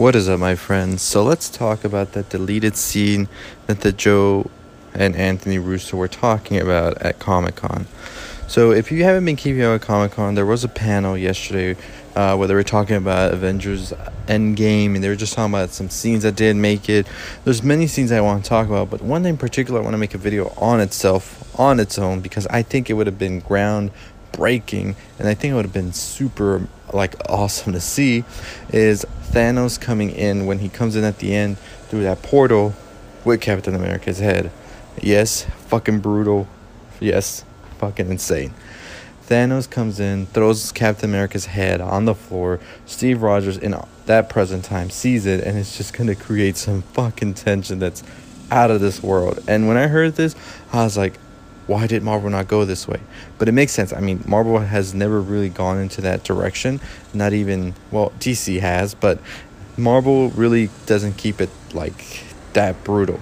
What is up, my friends? So let's talk about that deleted scene that the Joe and Anthony Russo were talking about at Comic Con. So if you haven't been keeping up with Comic Con, there was a panel yesterday uh, where they were talking about Avengers Endgame, and they were just talking about some scenes that did make it. There's many scenes I want to talk about, but one in particular I want to make a video on itself, on its own, because I think it would have been ground breaking, and I think it would have been super like awesome to see is Thanos coming in when he comes in at the end through that portal with Captain America's head. Yes, fucking brutal. Yes, fucking insane. Thanos comes in, throws Captain America's head on the floor. Steve Rogers, in that present time, sees it, and it's just gonna create some fucking tension that's out of this world. And when I heard this, I was like, why did Marvel not go this way? But it makes sense. I mean, Marvel has never really gone into that direction. Not even, well, DC has, but Marvel really doesn't keep it like that brutal.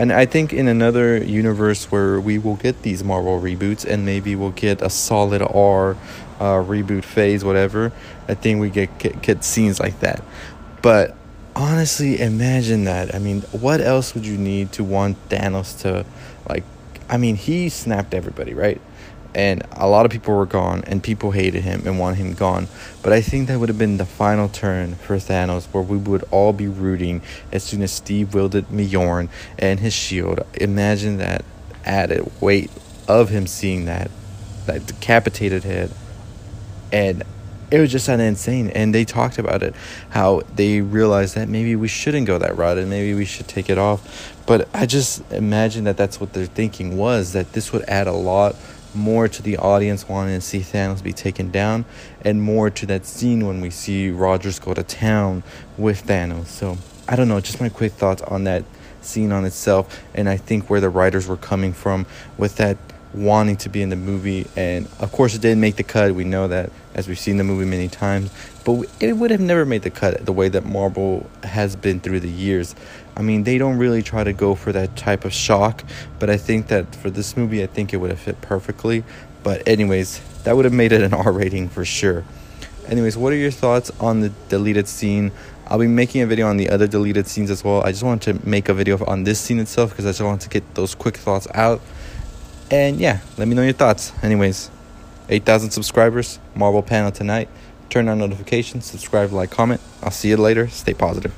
And I think in another universe where we will get these Marvel reboots and maybe we'll get a solid R uh, reboot phase, whatever, I think we get, get, get scenes like that. But honestly, imagine that. I mean, what else would you need to want Thanos to like I mean, he snapped everybody, right? And a lot of people were gone, and people hated him and wanted him gone. But I think that would have been the final turn for Thanos, where we would all be rooting as soon as Steve wielded Mjolnir and his shield. Imagine that added weight of him seeing that, that decapitated head, and it was just insane. And they talked about it, how they realized that maybe we shouldn't go that route and maybe we should take it off. But I just imagine that that's what their thinking was that this would add a lot more to the audience wanting to see Thanos be taken down and more to that scene when we see Rogers go to town with Thanos. So I don't know, just my quick thoughts on that scene on itself and I think where the writers were coming from with that wanting to be in the movie. And of course, it didn't make the cut. We know that as we've seen the movie many times. But it would have never made the cut the way that Marvel has been through the years. I mean, they don't really try to go for that type of shock. But I think that for this movie, I think it would have fit perfectly. But, anyways, that would have made it an R rating for sure. Anyways, what are your thoughts on the deleted scene? I'll be making a video on the other deleted scenes as well. I just wanted to make a video on this scene itself because I just wanted to get those quick thoughts out. And yeah, let me know your thoughts. Anyways, 8,000 subscribers, Marvel panel tonight. Turn on notifications, subscribe, like, comment. I'll see you later. Stay positive.